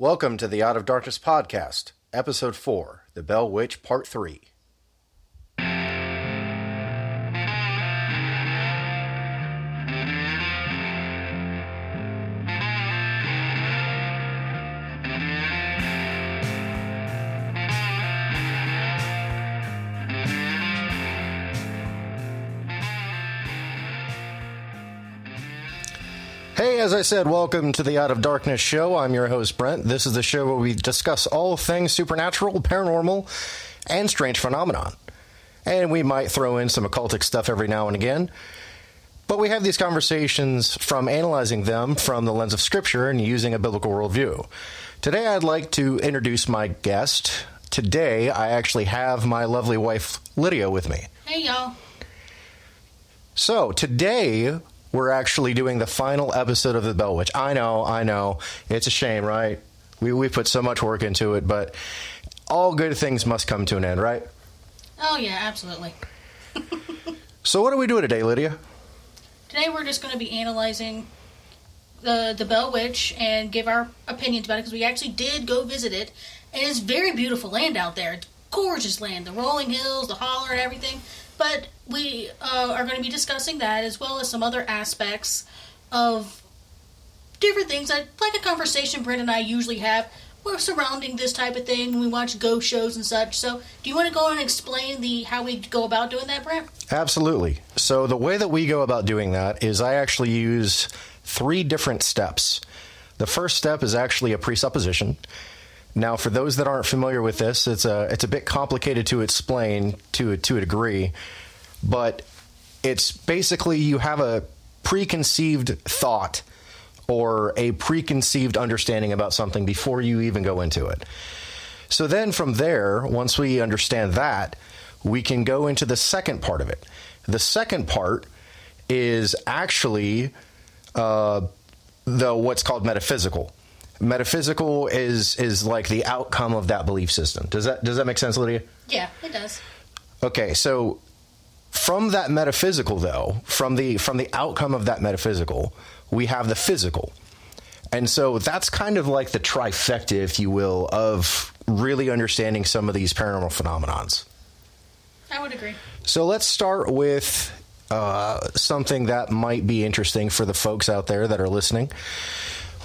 Welcome to the Out of Darkness podcast, episode 4, The Bell Witch, part 3. As I said, welcome to the Out of Darkness show. I'm your host, Brent. This is the show where we discuss all things supernatural, paranormal, and strange phenomenon. And we might throw in some occultic stuff every now and again. But we have these conversations from analyzing them from the lens of Scripture and using a biblical worldview. Today, I'd like to introduce my guest. Today, I actually have my lovely wife, Lydia, with me. Hey, y'all. So, today, we're actually doing the final episode of The Bell Witch. I know, I know. It's a shame, right? We, we put so much work into it, but all good things must come to an end, right? Oh, yeah, absolutely. So, what are we doing today, Lydia? Today we're just going to be analyzing the the Bell Witch and give our opinions about it because we actually did go visit it, and it's very beautiful land out there. It's gorgeous land, the rolling hills, the holler, and everything. But we uh, are going to be discussing that as well as some other aspects of different things, like, like a conversation Brent and I usually have. We're surrounding this type of thing when we watch ghost shows and such. So, do you want to go and explain the how we go about doing that, Brent? Absolutely. So, the way that we go about doing that is I actually use three different steps. The first step is actually a presupposition. Now, for those that aren't familiar with this, it's a it's a bit complicated to explain to a, to a degree, but it's basically you have a preconceived thought or a preconceived understanding about something before you even go into it. So then from there, once we understand that, we can go into the second part of it. The second part is actually uh, the what's called metaphysical. Metaphysical is is like the outcome of that belief system. Does that does that make sense, Lydia? Yeah, it does. Okay, so from that metaphysical though, from the from the outcome of that metaphysical, we have the physical. And so that's kind of like the trifecta, if you will, of really understanding some of these paranormal phenomenons. I would agree. So let's start with uh, something that might be interesting for the folks out there that are listening.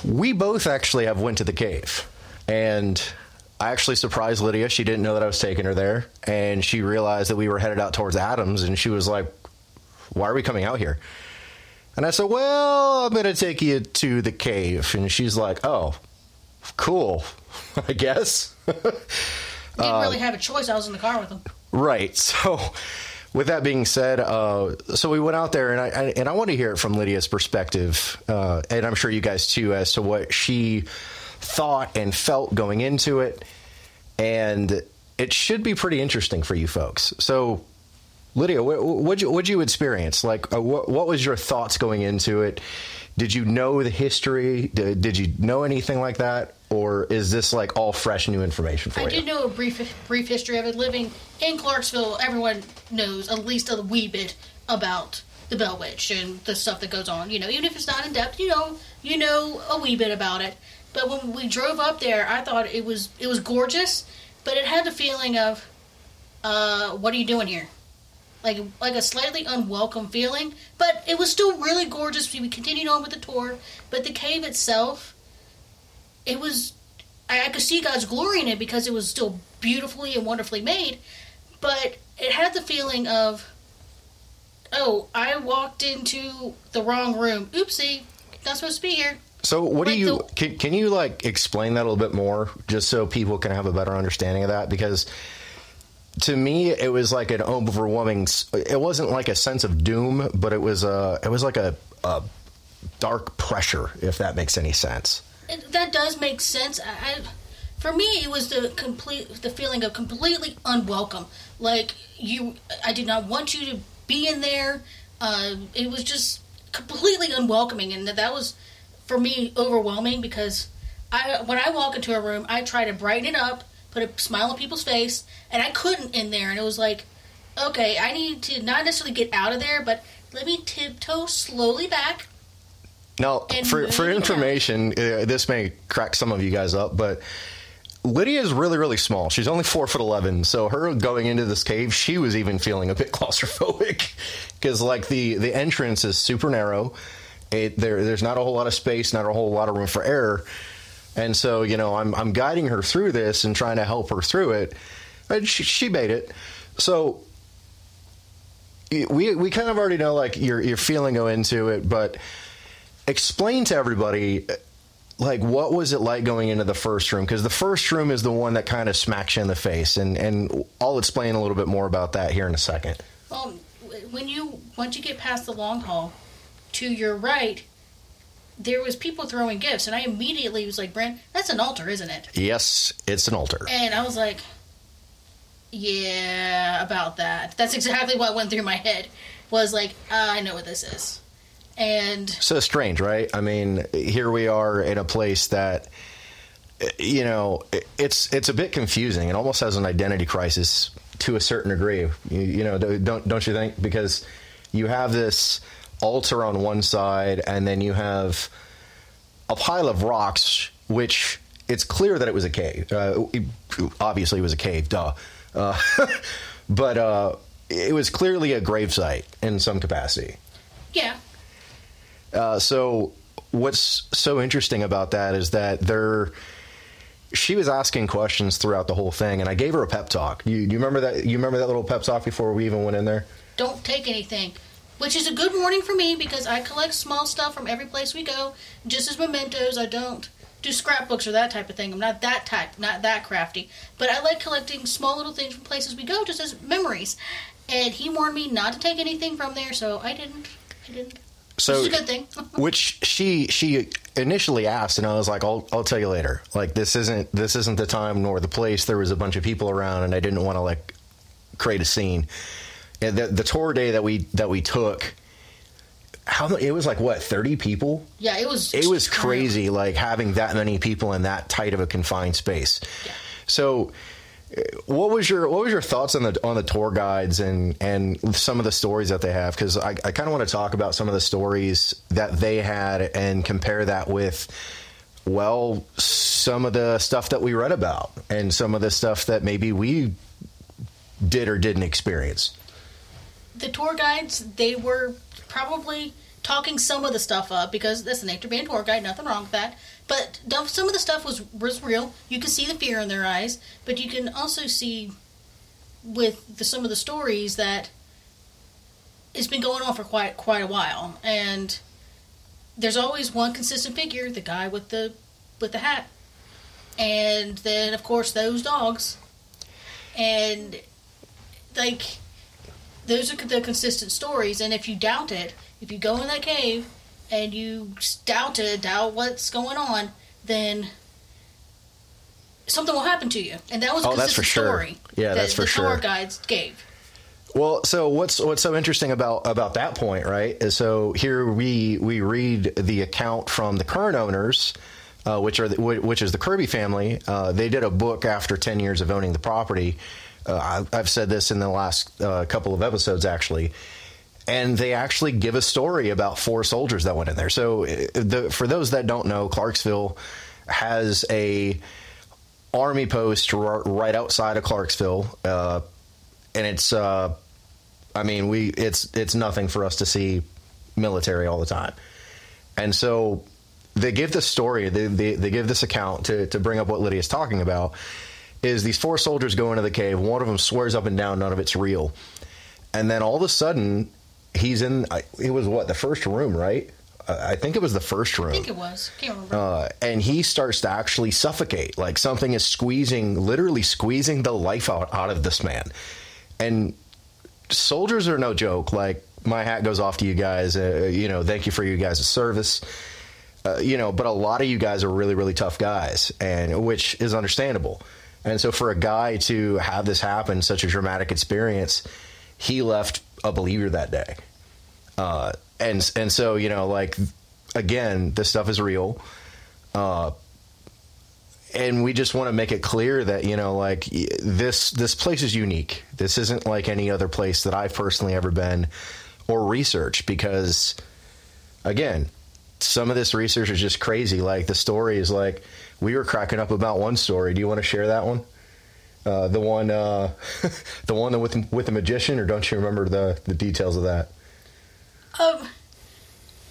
We both actually have went to the cave, and I actually surprised Lydia. She didn't know that I was taking her there, and she realized that we were headed out towards Adams, and she was like, "Why are we coming out here?" And I said, "Well, I'm going to take you to the cave," and she's like, "Oh, cool, I guess." Didn't really uh, have a choice. I was in the car with him. Right. So, with that being said, uh, so we went out there, and I, I and I want to hear it from Lydia's perspective, uh, and I'm sure you guys too, as to what she thought and felt going into it, and it should be pretty interesting for you folks. So, Lydia, what would you would you experience? Like, uh, what what was your thoughts going into it? Did you know the history? Did, did you know anything like that? Or is this like all fresh new information for you? I you? did know a brief brief history of it. Living in Clarksville, everyone knows at least a wee bit about the Bell Witch and the stuff that goes on. You know, even if it's not in depth, you know, you know a wee bit about it. But when we drove up there, I thought it was it was gorgeous, but it had the feeling of, uh, what are you doing here? Like like a slightly unwelcome feeling, but it was still really gorgeous. We continued on with the tour, but the cave itself, it was I, I could see God's glory in it because it was still beautifully and wonderfully made, but it had the feeling of, oh, I walked into the wrong room. Oopsie, not supposed to be here. So, what do you the- can, can you like explain that a little bit more, just so people can have a better understanding of that? Because to me, it was like an overwhelming. It wasn't like a sense of doom, but it was a it was like a, a dark pressure, if that makes any sense. It, that does make sense. I, I, for me, it was the complete the feeling of completely unwelcome. Like you, I did not want you to be in there. Uh, it was just completely unwelcoming, and that, that was for me overwhelming because I when I walk into a room, I try to brighten it up, put a smile on people's face, and I couldn't in there, and it was like, okay, I need to not necessarily get out of there, but let me tiptoe slowly back Now, And for, for information, uh, this may crack some of you guys up, but Lydia is really, really small. She's only four foot eleven, so her going into this cave, she was even feeling a bit claustrophobic because, like, the the entrance is super narrow. It, there, there's not a whole lot of space, not a whole lot of room for error, and so you know, I'm I'm guiding her through this and trying to help her through it, and she, she made it. So we we kind of already know like your your feeling go into it, but explain to everybody like what was it like going into the first room because the first room is the one that kind of smacks you in the face and and I'll explain a little bit more about that here in a second. Well, when you once you get past the long haul to your right, there was people throwing gifts, and I immediately was like, "Brent, that's an altar, isn't it?" Yes, it's an altar. And I was like, "Yeah, about that." That's exactly what went through my head. Was like, uh, "I know what this is," and So strange, right? I mean, here we are in a place that you know, it's it's a bit confusing. It almost has an identity crisis to a certain degree. You, you know, don't don't you think? Because you have this altar on one side, and then you have a pile of rocks, which it's clear that it was a cave. Uh, it- obviously, it was a cave, duh. Uh, but uh, it was clearly a gravesite in some capacity. yeah, Uh, so what's so interesting about that is that there she was asking questions throughout the whole thing and I gave her a pep talk. You, you remember that you remember that little pep talk before we even went in there? don't take anything. Which is a good warning for me because I collect small stuff from every place we go, just as mementos. I don't do scrapbooks or that type of thing. I'm not that type, not that crafty. But I like collecting small little things from places we go, just as memories. And he warned me not to take anything from there, so I didn't. I didn't. So Which is a good thing. which she she initially asked and I was like I'll I'll tell you later. Like this isn't this isn't the time nor the place. There was a bunch of people around and I didn't want to like create a scene. And the, the tour day that we that we took how many- it was like what 30 people yeah, it was. it was crazy like having that many people in that tight of a confined space so uh, what was your what was your thoughts on the on the tour guides and and some of the stories that they have? Because i, I kind of want to talk about some of the stories that they had and compare that with well some of the stuff that we read about and some of the stuff that maybe we did or didn't experience. The tour guides they were probably talking some of the stuff up because that's the nature being tour guide nothing wrong with that but some of the stuff was was real. You can see the fear in their eyes but you can also see with the, some of the stories that it's been going on for quite quite a while. And there's always one consistent figure the guy with the with the hat. And then of course those dogs. And like those are the consistent stories. And if you doubt it if you go in that cave and you doubt it doubt what's going on then something will happen to you and that was a Oh, that's for sure. story Yeah, that that's for the sure. tour guides gave Well, so what's what's so interesting about about that point, right? Is so here we we read the account from the current owners, uh, which are the, which is the Kirby family. Uh, they did a book after ten years of owning the property. Uh, I, I've said this in the last uh, couple of episodes, actually. And they actually give a story about four soldiers that went in there. So, uh, the, for those that don't know, Clarksville has a army post r- right outside of Clarksville, uh, and it's uh, I mean, we it's it's nothing for us to see military all the time, and so they give this story, they, they, they give this account to to bring up what Lydia's talking about. Is these four soldiers go into the cave? One of them swears up and down none of it's real, and then all of a sudden he's in. I- It was what the first room, right? I think it was the first room i think it was can't remember uh, and he starts to actually suffocate. Like something is squeezing, literally squeezing the life out, out of this man. And soldiers are no joke. Like my hat goes off to you guys. Uh, you know, thank you for you guys' service. Uh, you know, but a lot of you guys are really, really tough guys, and which is understandable. And so, for a guy to have this happen, such a dramatic experience, he left a believer that day. Uh, and and so you know, like again, this stuff is real. Uh, and we just want to make it clear that you know, like this this place is unique. This isn't like any other place that I've personally ever been or researched because, again, some of this research is just crazy. Like the story is like we were cracking up about one story. Do you want to share that one? Uh, the one, uh, the one with with the magician, or don't you remember the the details of that? Um,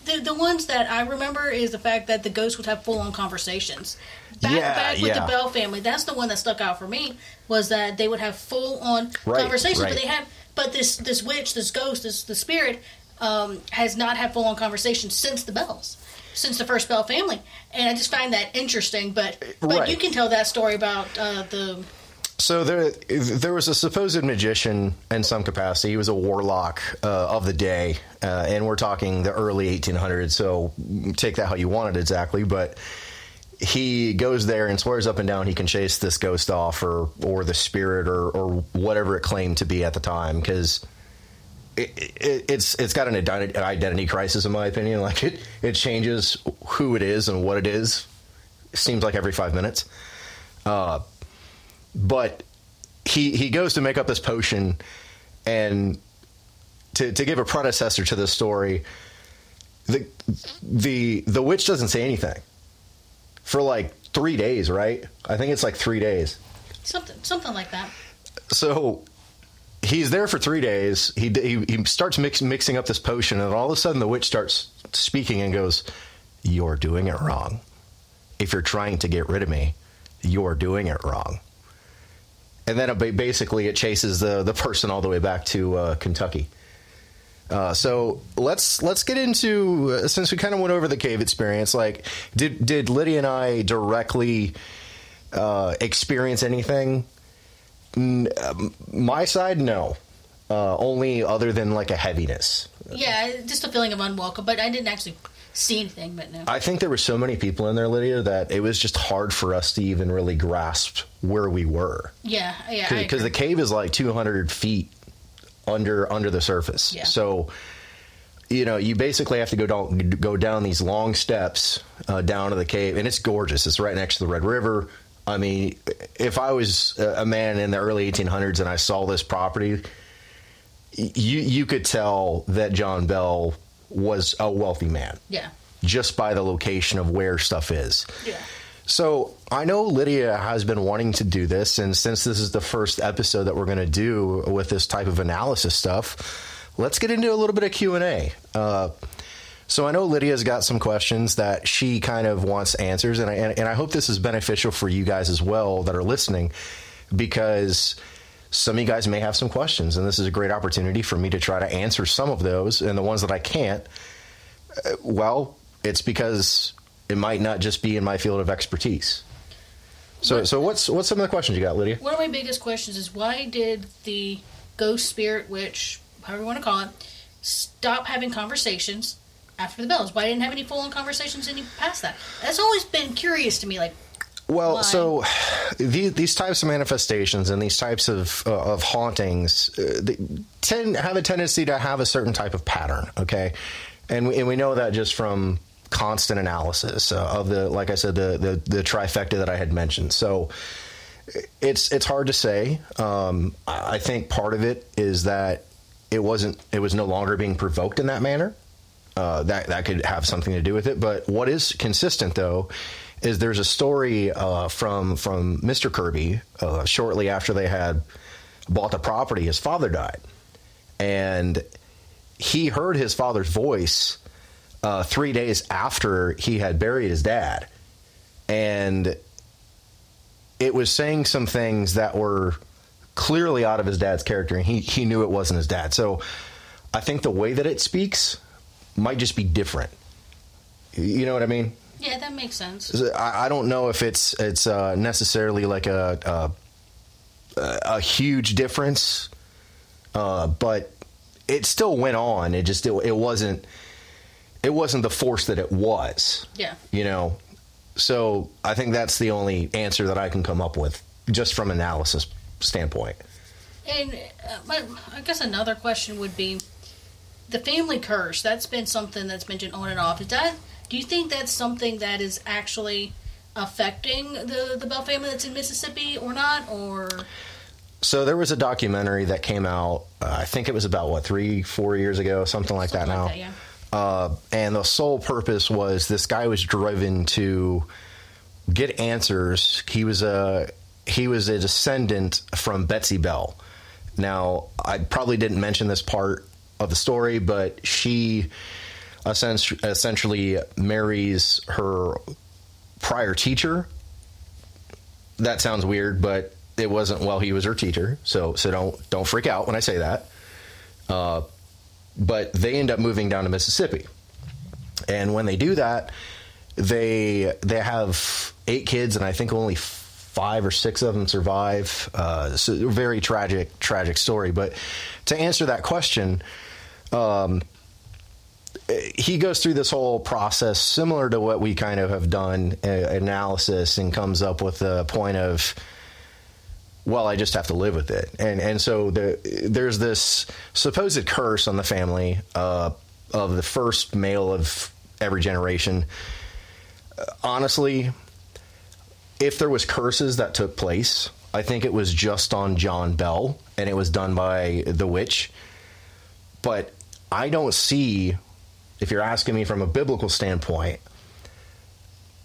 the the ones that I remember is the fact that the ghosts would have full on conversations. Back, Yeah, back with yeah. the Bell family, that's the one that stuck out for me was that they would have full on Right, conversations, right. but they have but this this witch, this ghost, this the spirit um, has not had full on conversations since the Bells. Since the first Bell family, and I just find that interesting. But but Right. you can tell that story about uh, the So there, there was a supposed magician in some capacity. He was a warlock uh, of the day, uh, and we're talking the early 1800s. So take that how you want it exactly, but he goes there and swears up and down he can chase this ghost off, or or the spirit, or or whatever it claimed to be at the time, because. It, it, it's it's got an identity crisis in my opinion. Like it it changes who it is and what it is. seems like every five minutes. Uh, but he he goes to make up this potion and to to give a predecessor to this story the the the witch doesn't say anything for like 3 days right? I think it's like 3 days. Something something like that. so he's there for 3 days. He he, he starts mix, mixing up this potion and all of a sudden the witch starts speaking and goes you're doing it wrong. If you're trying to get rid of me you're doing it wrong and then it basically it chases the the person all the way back to uh, Kentucky. Uh, so let's let's get into uh, since we kind of went over the cave experience. Like, did did Lydia and I directly uh, experience anything? N- um, my side, no. Uh, only other than like a heaviness. Yeah, just a feeling of unwelcome. But I didn't actually anything. But no. I think there were so many people in there, Lydia, that it was just hard for us to even really grasp where we were. yeah, yeah. Because the cave is like 200 feet under under the surface. Yeah. So, you know, you basically have to go down go down these long steps uh, down to the cave, and it's gorgeous. It's right next to the Red River. I mean, if I was a a man in the early 1800s and I saw this property, you you could tell that John Bell was a wealthy man yeah, just by the location of where stuff is. yeah. So I know Lydia has been wanting to do this, and since this is the first episode that we're going to do with this type of analysis stuff, let's get into a little bit of Q and A. Uh, so I know Lydia's got some questions that she kind of wants answers, and I, and, and I hope this is beneficial for you guys as well that are listening, because some of you guys may have some questions, and this is a great opportunity for me to try to answer some of those, and the ones that I can't, uh, well, it's because it might not just be in my field of expertise. So, so what's what's some of the questions you got, Lydia? One of my biggest questions is why did the ghost spirit witch however you want to call it, stop having conversations after the bells? Why didn't have any full-on conversations any past that? That's always been curious to me. Like, Well, Why? so these, these types of manifestations and these types of uh, of hauntings uh, they tend have a tendency to have a certain type of pattern. Okay, and we, and we know that just from constant analysis uh, of the like I said the, the the trifecta that I had mentioned. So it's it's hard to say. Um, I I think part of it is that it wasn't it was no longer being provoked in that manner. Uh, that that could have something to do with it. But what is consistent though is there's a story uh, from from Mr. Kirby uh, shortly after they had bought the property. His father died, and he heard his father's voice uh, three days after he had buried his dad, and it was saying some things that were clearly out of his dad's character, and he he knew it wasn't his dad. So I think the way that it speaks might just be different. You know what I mean? Yeah, that makes sense. I, I don't know if it's it's uh, necessarily like a a, a huge difference, uh, but it still went on. It just it, it wasn't it wasn't the force that it was. Yeah. You know, so I think that's the only answer that I can come up with, just from analysis standpoint. And uh, my, I guess another question would be the family curse. That's been something that's mentioned on and off. Is that? Do you think that's something that is actually affecting the the Bell family that's in Mississippi or not? Or So there was a documentary that came out. Uh, I think it was about what three, four years ago, something like that. Something Now, like that, Uh, and the sole purpose was this guy was driven to get answers. He was a he was a descendant from Betsy Bell. Now, I probably didn't mention this part of the story, but she essentially marries her prior teacher. That sounds weird, but it wasn't while he was her teacher. So so don't don't freak out when I say that. Uh, but they end up moving down to Mississippi, and when they do that, they they have eight kids, and I think only five or six of them survive. Uh, so very tragic tragic story. But to answer that question. Um, he goes through this whole process similar to what we kind of have done uh, analysis and comes up with the point of well i just have to live with it. And and so the, there's this supposed curse on the family uh, of the first male of every generation. Uh, honestly if there was curses that took place i think it was just on john bell and it was done by the witch. But i don't see if you're asking me from a biblical standpoint,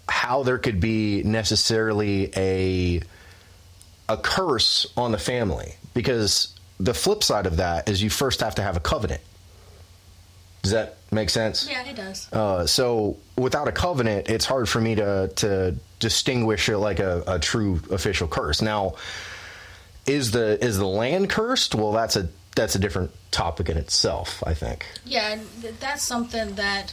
how there could be necessarily a a curse on the family because the flip side of that is you first have to have a covenant. Does that make sense? Yeah, it does. Uh, so without a covenant, it's hard for me to to distinguish it like a, a true official curse. Now, is the is the land cursed? Well, that's a that's a different topic in itself. I think. Yeah, that's something that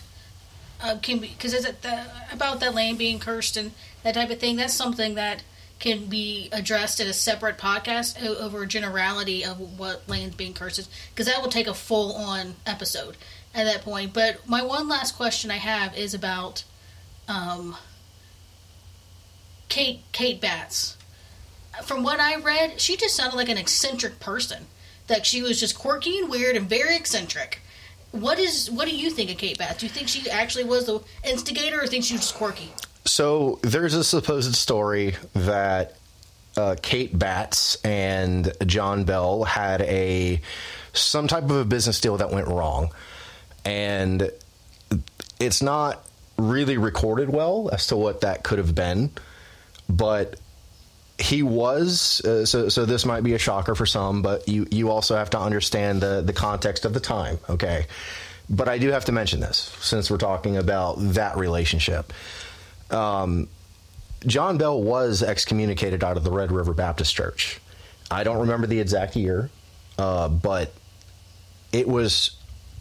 uh, can be because is it the, about that land being cursed and that type of thing. That's something that can be addressed in a separate podcast over a generality of what land being cursed is because that will take a full on episode at that point. But my one last question I have is about um, Kate Kate Batts. From what I read, she just sounded like an eccentric person that she was just quirky and weird and very eccentric. What is what do you think of Kate Batts? Do you think she actually was the instigator, or think she was just quirky? So there's a supposed story that uh, Kate Batts and John Bell had a some type of a business deal that went wrong, and it's not really recorded well as to what that could have been, but he was uh, so so this might be a shocker for some but you you also have to understand the the context of the time okay? But I do have to mention this since we're talking about that relationship. Um, John Bell was excommunicated out of the Red River Baptist Church. I don't remember the exact year uh, but it was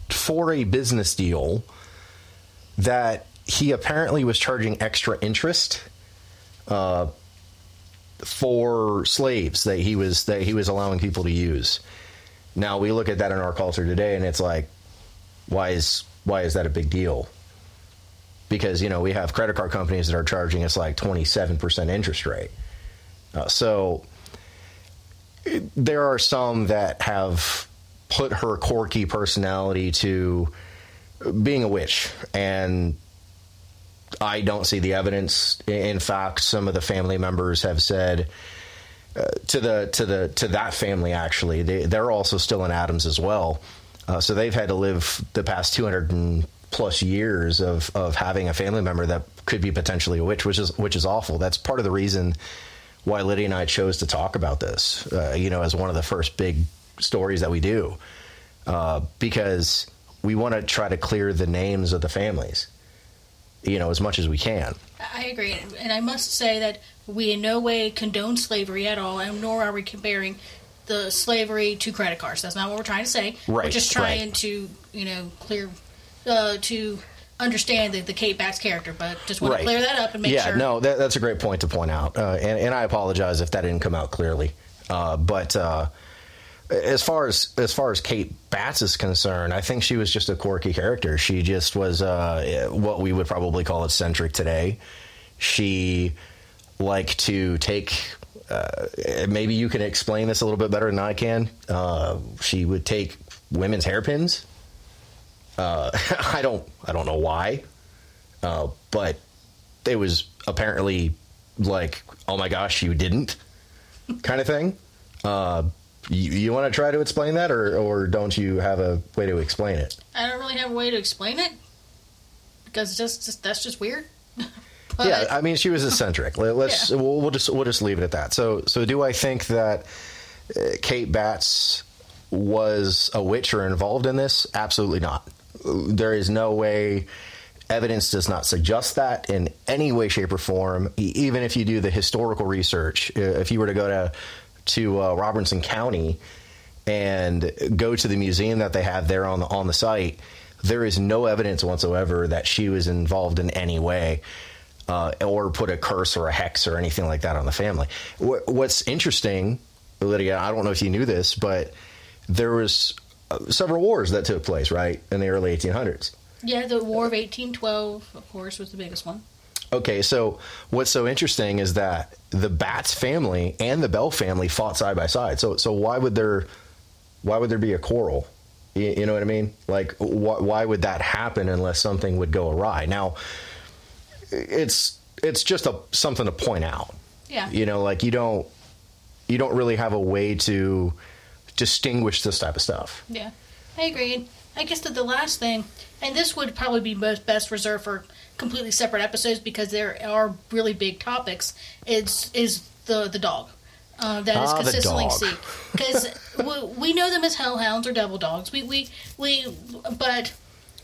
for a business deal that he apparently was charging extra interest uh, for slaves that he was that he was allowing people to use. Now we look at that in our culture today, and it's like, why is why is that a big deal? Because you know we have credit card companies that are charging us like twenty seven percent interest rate. Uh, so there are some that have put her quirky personality to being a witch and I don't see the evidence. In fact, some of the family members have said uh, to the to the to that family actually they they're also still in Adams as well. Uh, so they've had to live the past 200 and plus years of of having a family member that could be potentially a witch, which is which is awful. That's part of the reason why Lydia and I chose to talk about this. Uh, you know, as one of the first big stories that we do, uh, because we want to try to clear the names of the families you know, as much as we can. I agree. And I must say that we in no way condone slavery at all, and nor are we comparing the slavery to credit cards. That's not what we're trying to say. Right. We're just trying right. to, you know, clear, uh, to understand the, the Kate Batts character, but just want right. to clear that up and make yeah, sure. Yeah, no, that, that's a great point to point out. Uh, and, and I apologize if that didn't come out clearly. Uh, but, uh, as far as as far as Kate Batts is concerned, I think she was just a quirky character. She just was uh, what we would probably call eccentric today. She liked to take. Uh, maybe you can explain this a little bit better than I can. Uh, she would take women's hairpins. Uh, I don't. I don't know why, uh, but it was apparently like, oh my gosh, you didn't, kind of thing. You, you want to try to explain that, or or don't you have a way to explain it? I don't really have a way to explain it. because just, just that's just weird. but, yeah, I mean, she was eccentric. Let- Let's Yeah. we'll, we'll just we'll just leave it at that. So so do I think that uh, Kate Batts was a witch or involved in this? Absolutely not. There is no way. Evidence does not suggest that in any way, shape, or form. Even if you do the historical research, uh, if you were to go to to uh, Robertson County and go to the museum that they have there on the on the site, there is no evidence whatsoever that she was involved in any way. Uh, or put a curse or a hex or anything like that on the family. Wh- What's interesting, Lydia, I don't know if you knew this, but there was uh, several wars that took place, right, in the early 1800s. yeah, the War of 1812, of course, was the biggest one. Okay, so what's so interesting is that the Batts family and the Bell family fought side by side. So, so why would there, why would there be a quarrel? You, you know what I mean? Like, wh- why would that happen unless something would go awry? Now, it's it's just a something to point out. Yeah. You know, like you don't you don't really have a way to distinguish this type of stuff. Yeah, I agree. I guess that the last thing, and this would probably be most best reserved for completely separate episodes because there are really big topics. Is is the the dog uh, that is Ah, consistently seen because we, we know them as hellhounds or devil dogs. We we we, but.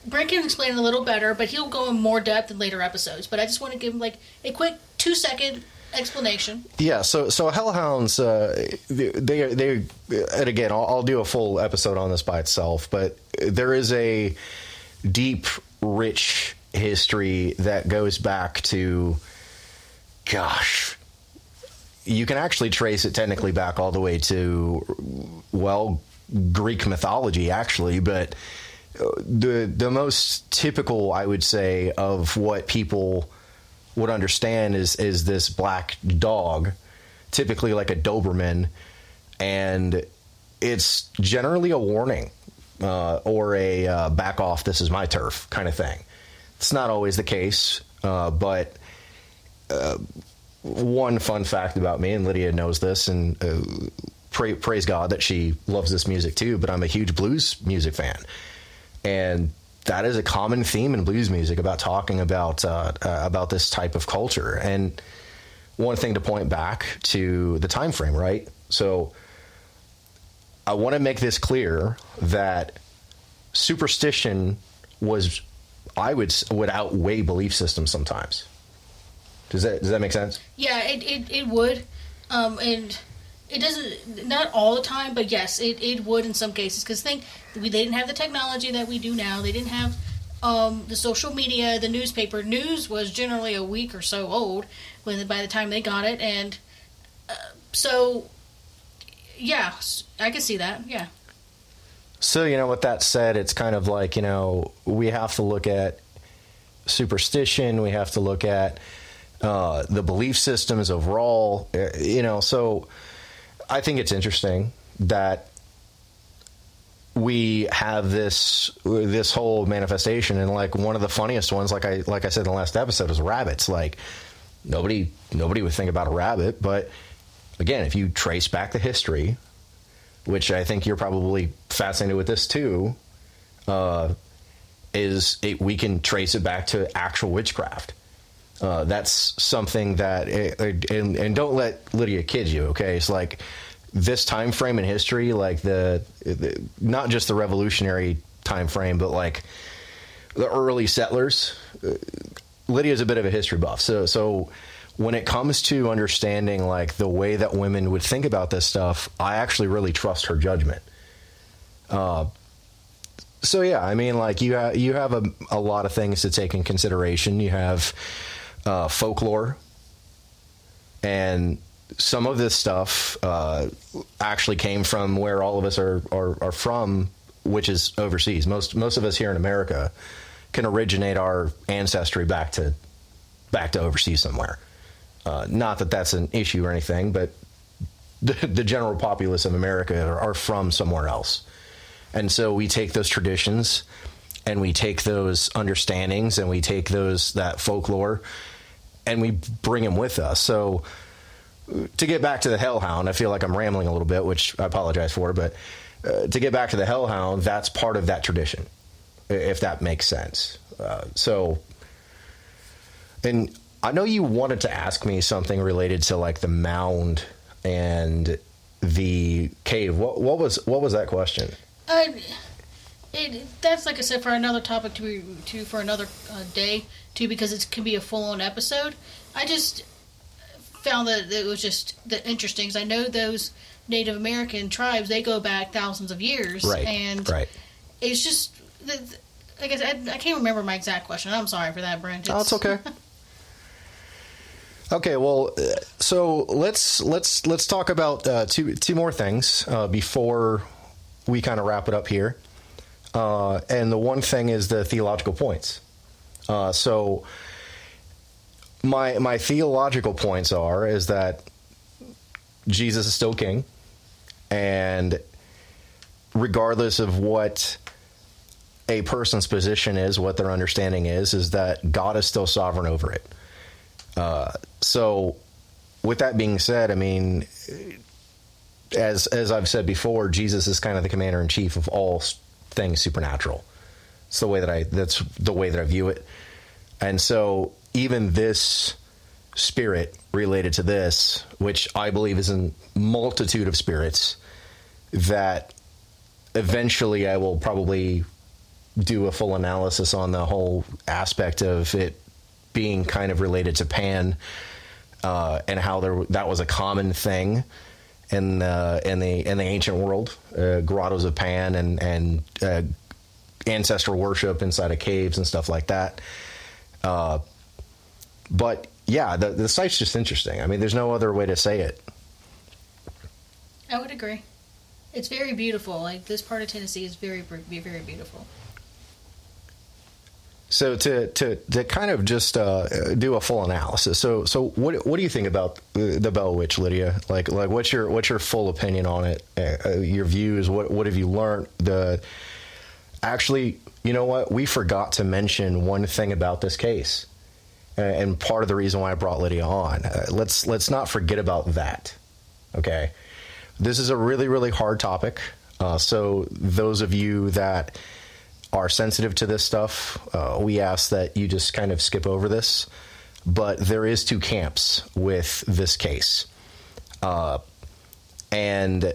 Brent can explain it a little better, but he'll go in more depth in later episodes. But I just want to give him like a quick two second explanation. Yeah, so so hellhounds, uh, they they and again, I'll, I'll do a full episode on this by itself, but there is a deep, rich history that goes back to, gosh, you can actually trace it technically back all the way to, well, Greek mythology, actually, but uh, the the most typical, I would say, of what people would understand is is this black dog, typically like a Doberman, and it's generally a warning uh, or a uh, back off. This is my turf kind of thing. It's not always the case, uh, but uh, one fun fact about me, and Lydia knows this, and uh, pray, praise God that she loves this music too. But I'm a huge blues music fan, and that is a common theme in blues music about talking about uh, uh, about this type of culture. And one thing to point back to the time frame, right? So I want to make this clear that superstition was, I would would outweigh belief systems sometimes. Does that does that make sense? Yeah, it, it, it would. Um, and it doesn't, not all the time, but yes, it, it would in some cases. Because think, we, they didn't have the technology that we do now. They didn't have um, the social media, the newspaper. News was generally a week or so old when by the time they got it. And uh, so, yeah, I can see that. Yeah. So, you know, with that said, it's kind of like, you know, we have to look at superstition, we have to look at uh, the belief systems overall, uh, you know, so I think it's interesting that we have this this whole manifestation. And like one of the funniest ones like I like I said in the last episode is rabbits. Like nobody nobody would think about a rabbit. But again if you trace back the history which I think you're probably fascinated with this too, uh, is it, we can trace it back to actual witchcraft. Uh, that's something that, and, and don't let Lydia kid you. Okay, it's like this time frame in history, like the, the not just the revolutionary time frame, but like the early settlers. Uh, Lydia's a bit of a history buff, so so when it comes to understanding like the way that women would think about this stuff, I actually really trust her judgment. Uh, so yeah, I mean, like you have you have a, a lot of things to take in consideration. You have uh, folklore, and some of this stuff uh, actually came from where all of us are, are are from, which is overseas. Most most of us here in America can originate our ancestry back to back to overseas somewhere. Uh, not that that's an issue or anything, but the, the general populace of America are, are from somewhere else. And so we take those traditions and we take those understandings and we take those that folklore and we bring them with us. So to get back to the hellhound, I feel like I'm rambling a little bit, which I apologize for, but uh, to get back to the hellhound, that's part of that tradition, if that makes sense. Uh, so And I know you wanted to ask me something related to like the mound and the cave. What, what was what was that question? Uh, it that's like I said for another topic to be to for another uh, day too because it can be a full on episode. I just found that it was just the interesting. 'cause I know those Native American tribes they go back thousands of years, Right. And right. it's just like I said, I, I can't remember my exact question. I'm sorry for that, Brent. Oh, it's okay. Okay, well, uh, so let's let's let's talk about uh, two two more things uh, before we kind of wrap it up here. Uh, and the one thing is the theological points. Uh, so my my theological points are is that Jesus is still king, and regardless of what a person's position is, what their understanding is, is that God is still sovereign over it. Uh, so, with that being said, I mean, as as I've said before, Jesus is kind of the commander in chief of all things supernatural. It's the way that I that's the way that I view it. And so, even this spirit related to this, which I believe is a multitude of spirits, that eventually I will probably do a full analysis on the whole aspect of it being kind of related to Pan uh, and how there that was a common thing in uh, in the in the ancient world, uh, grottos of Pan and and uh, ancestral worship inside of caves and stuff like that. Uh, but yeah, the the site's just interesting. I mean, there's no other way to say it. I would agree. It's very beautiful. Like this part of Tennessee is very, very beautiful. So to to to kind of just uh, do a full analysis. So so what what do you think about the, Bell Witch, Lydia? Like like what's your what's your full opinion on it? Uh, uh, your views. What what have you learned? The actually, you know what? We forgot to mention one thing about this case, uh, and part of the reason why I brought Lydia on. Uh, let's let's not forget about that. Okay, this is a really really hard topic. Uh, so those of you that are sensitive to this stuff, uh, we ask that you just kind of skip over this. But there is two camps with this case, uh, and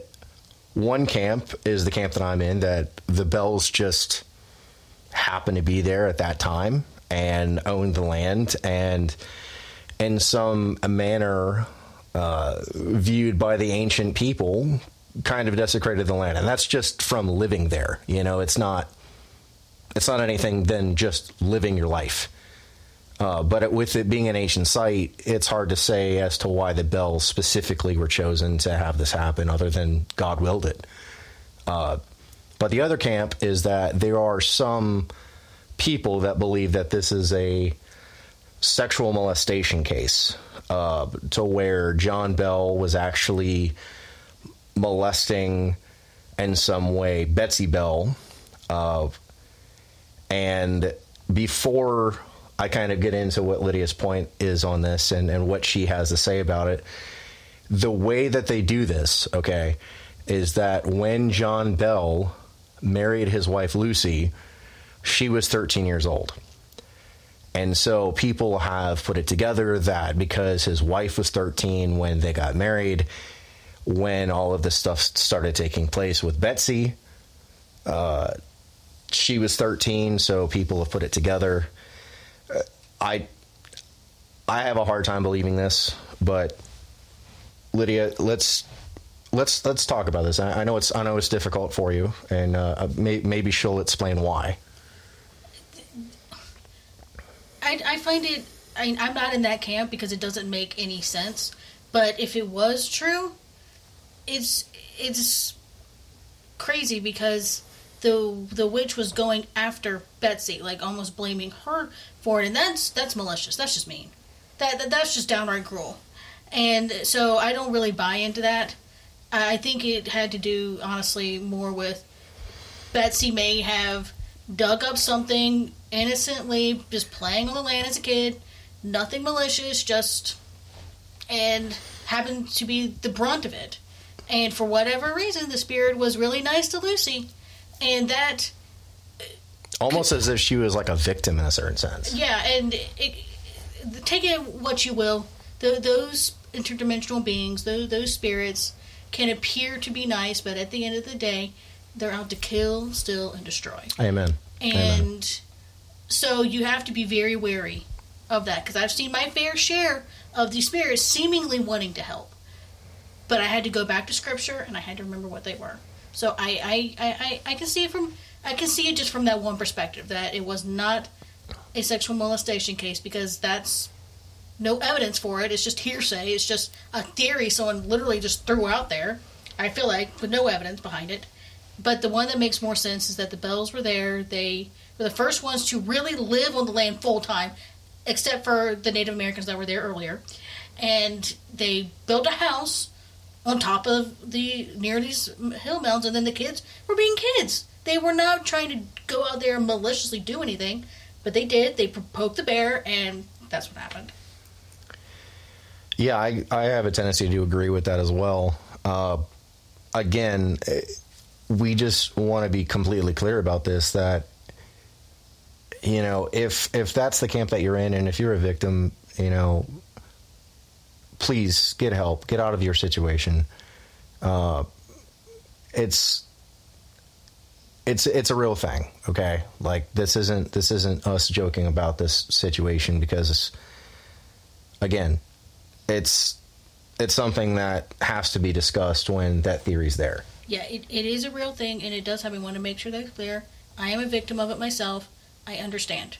one camp is the camp that I'm in that the Bells just happen to be there at that time and owned the land and in some manner uh, viewed by the ancient people kind of desecrated the land and that's just from living there you know it's not it's not anything than just living your life. Uh, but it, with it being an ancient site, it's hard to say as to why the bells specifically were chosen to have this happen, other than God willed it. Uh, but the other camp is that there are some people that believe that this is a sexual molestation case, uh, to where John Bell was actually molesting in some way Betsy Bell. And before I kind of get into what Lydia's point is on this and, and what she has to say about it, the way that they do this, okay, is that when John Bell married his wife Lucy, she was 13 years old. And so people have put it together that because his wife was 13 when they got married, when all of this stuff started taking place with Betsy, uh, she was 13, so people have put it together. Uh, I I have a hard time believing this, but Lydia, let's let's let's talk about this. I, I know it's I know it's difficult for you, and uh, may, maybe she'll explain why. I, I find it. I, I'm not in that camp because it doesn't make any sense. But if it was true, it's it's crazy because the the witch was going after Betsy, like almost blaming her for it, and that's that's malicious. That's just mean. That, that that's just downright cruel. And so I don't really buy into that. I think it had to do honestly more with Betsy may have dug up something innocently, just playing on the land as a kid, nothing malicious, just and happened to be the brunt of it. And for whatever reason, the spirit was really nice to Lucy, and that Almost as if she was like a victim in a certain sense. yeah, and it, take it what you will. The, those interdimensional beings, those, those spirits, can appear to be nice, but at the end of the day, they're out to kill, steal, and destroy. Amen. And Amen. so you have to be very wary of that because I've seen my fair share of these spirits seemingly wanting to help, but I had to go back to scripture and I had to remember what they were. So I I, I, I, can see it from I can see it just from that one perspective that it was not a sexual molestation case because that's no evidence for it. It's just hearsay. It's just a theory someone literally just threw out there. I feel like with no evidence behind it. But the one that makes more sense is that the Bells were there. They were the first ones to really live on the land full time, except for the Native Americans that were there earlier. And they built a house on top of the near these hill mountains, and then the kids were being kids. They were not trying to go out there and maliciously do anything, but they did. They poked the bear, and that's what happened. Yeah, I, I have a tendency to agree with that as well. Uh, again, eh, we just want to be completely clear about this that you know if if that's the camp that you're in and if you're a victim you know please get help get out of your situation uh, it's it's it's a real thing okay like this isn't this isn't us joking about this situation because again it's it's something that has to be discussed when that theory's there Yeah, it, it is a real thing, and it does have. me want to make sure that's clear. I am a victim of it myself. I understand.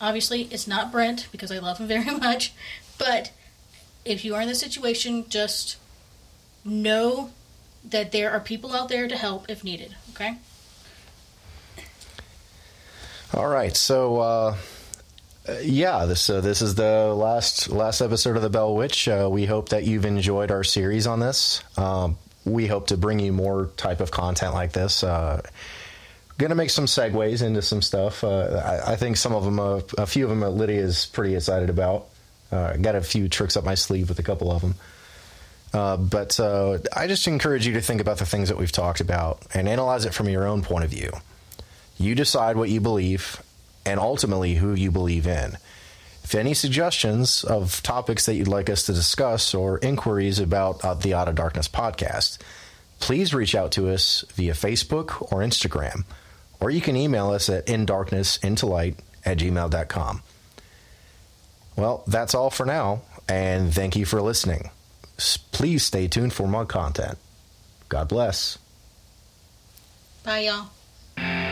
Obviously, it's not Brent because I love him very much, but if you are in this situation, just know that there are people out there to help if needed. Okay. All right, so uh, yeah, this uh, this is the last last episode of the Bell Witch. Uh, we hope that you've enjoyed our series on this. Um, we hope to bring you more type of content like this. Uh, gonna make some segues into some stuff. Uh, I, I think some of them, uh, a few of them, Lydia is pretty excited about. Uh, got a few tricks up my sleeve with a couple of them. Uh, but uh, I just encourage you to think about the things that we've talked about and analyze it from your own point of view. You decide what you believe and ultimately who you believe in. If any suggestions of topics that you'd like us to discuss or inquiries about uh, the Out of Darkness podcast, please reach out to us via Facebook or Instagram, or you can email us at indarknessintolight at gmail.com. Well, that's all for now, and thank you for listening. Please stay tuned for more content. God bless. Bye, y'all.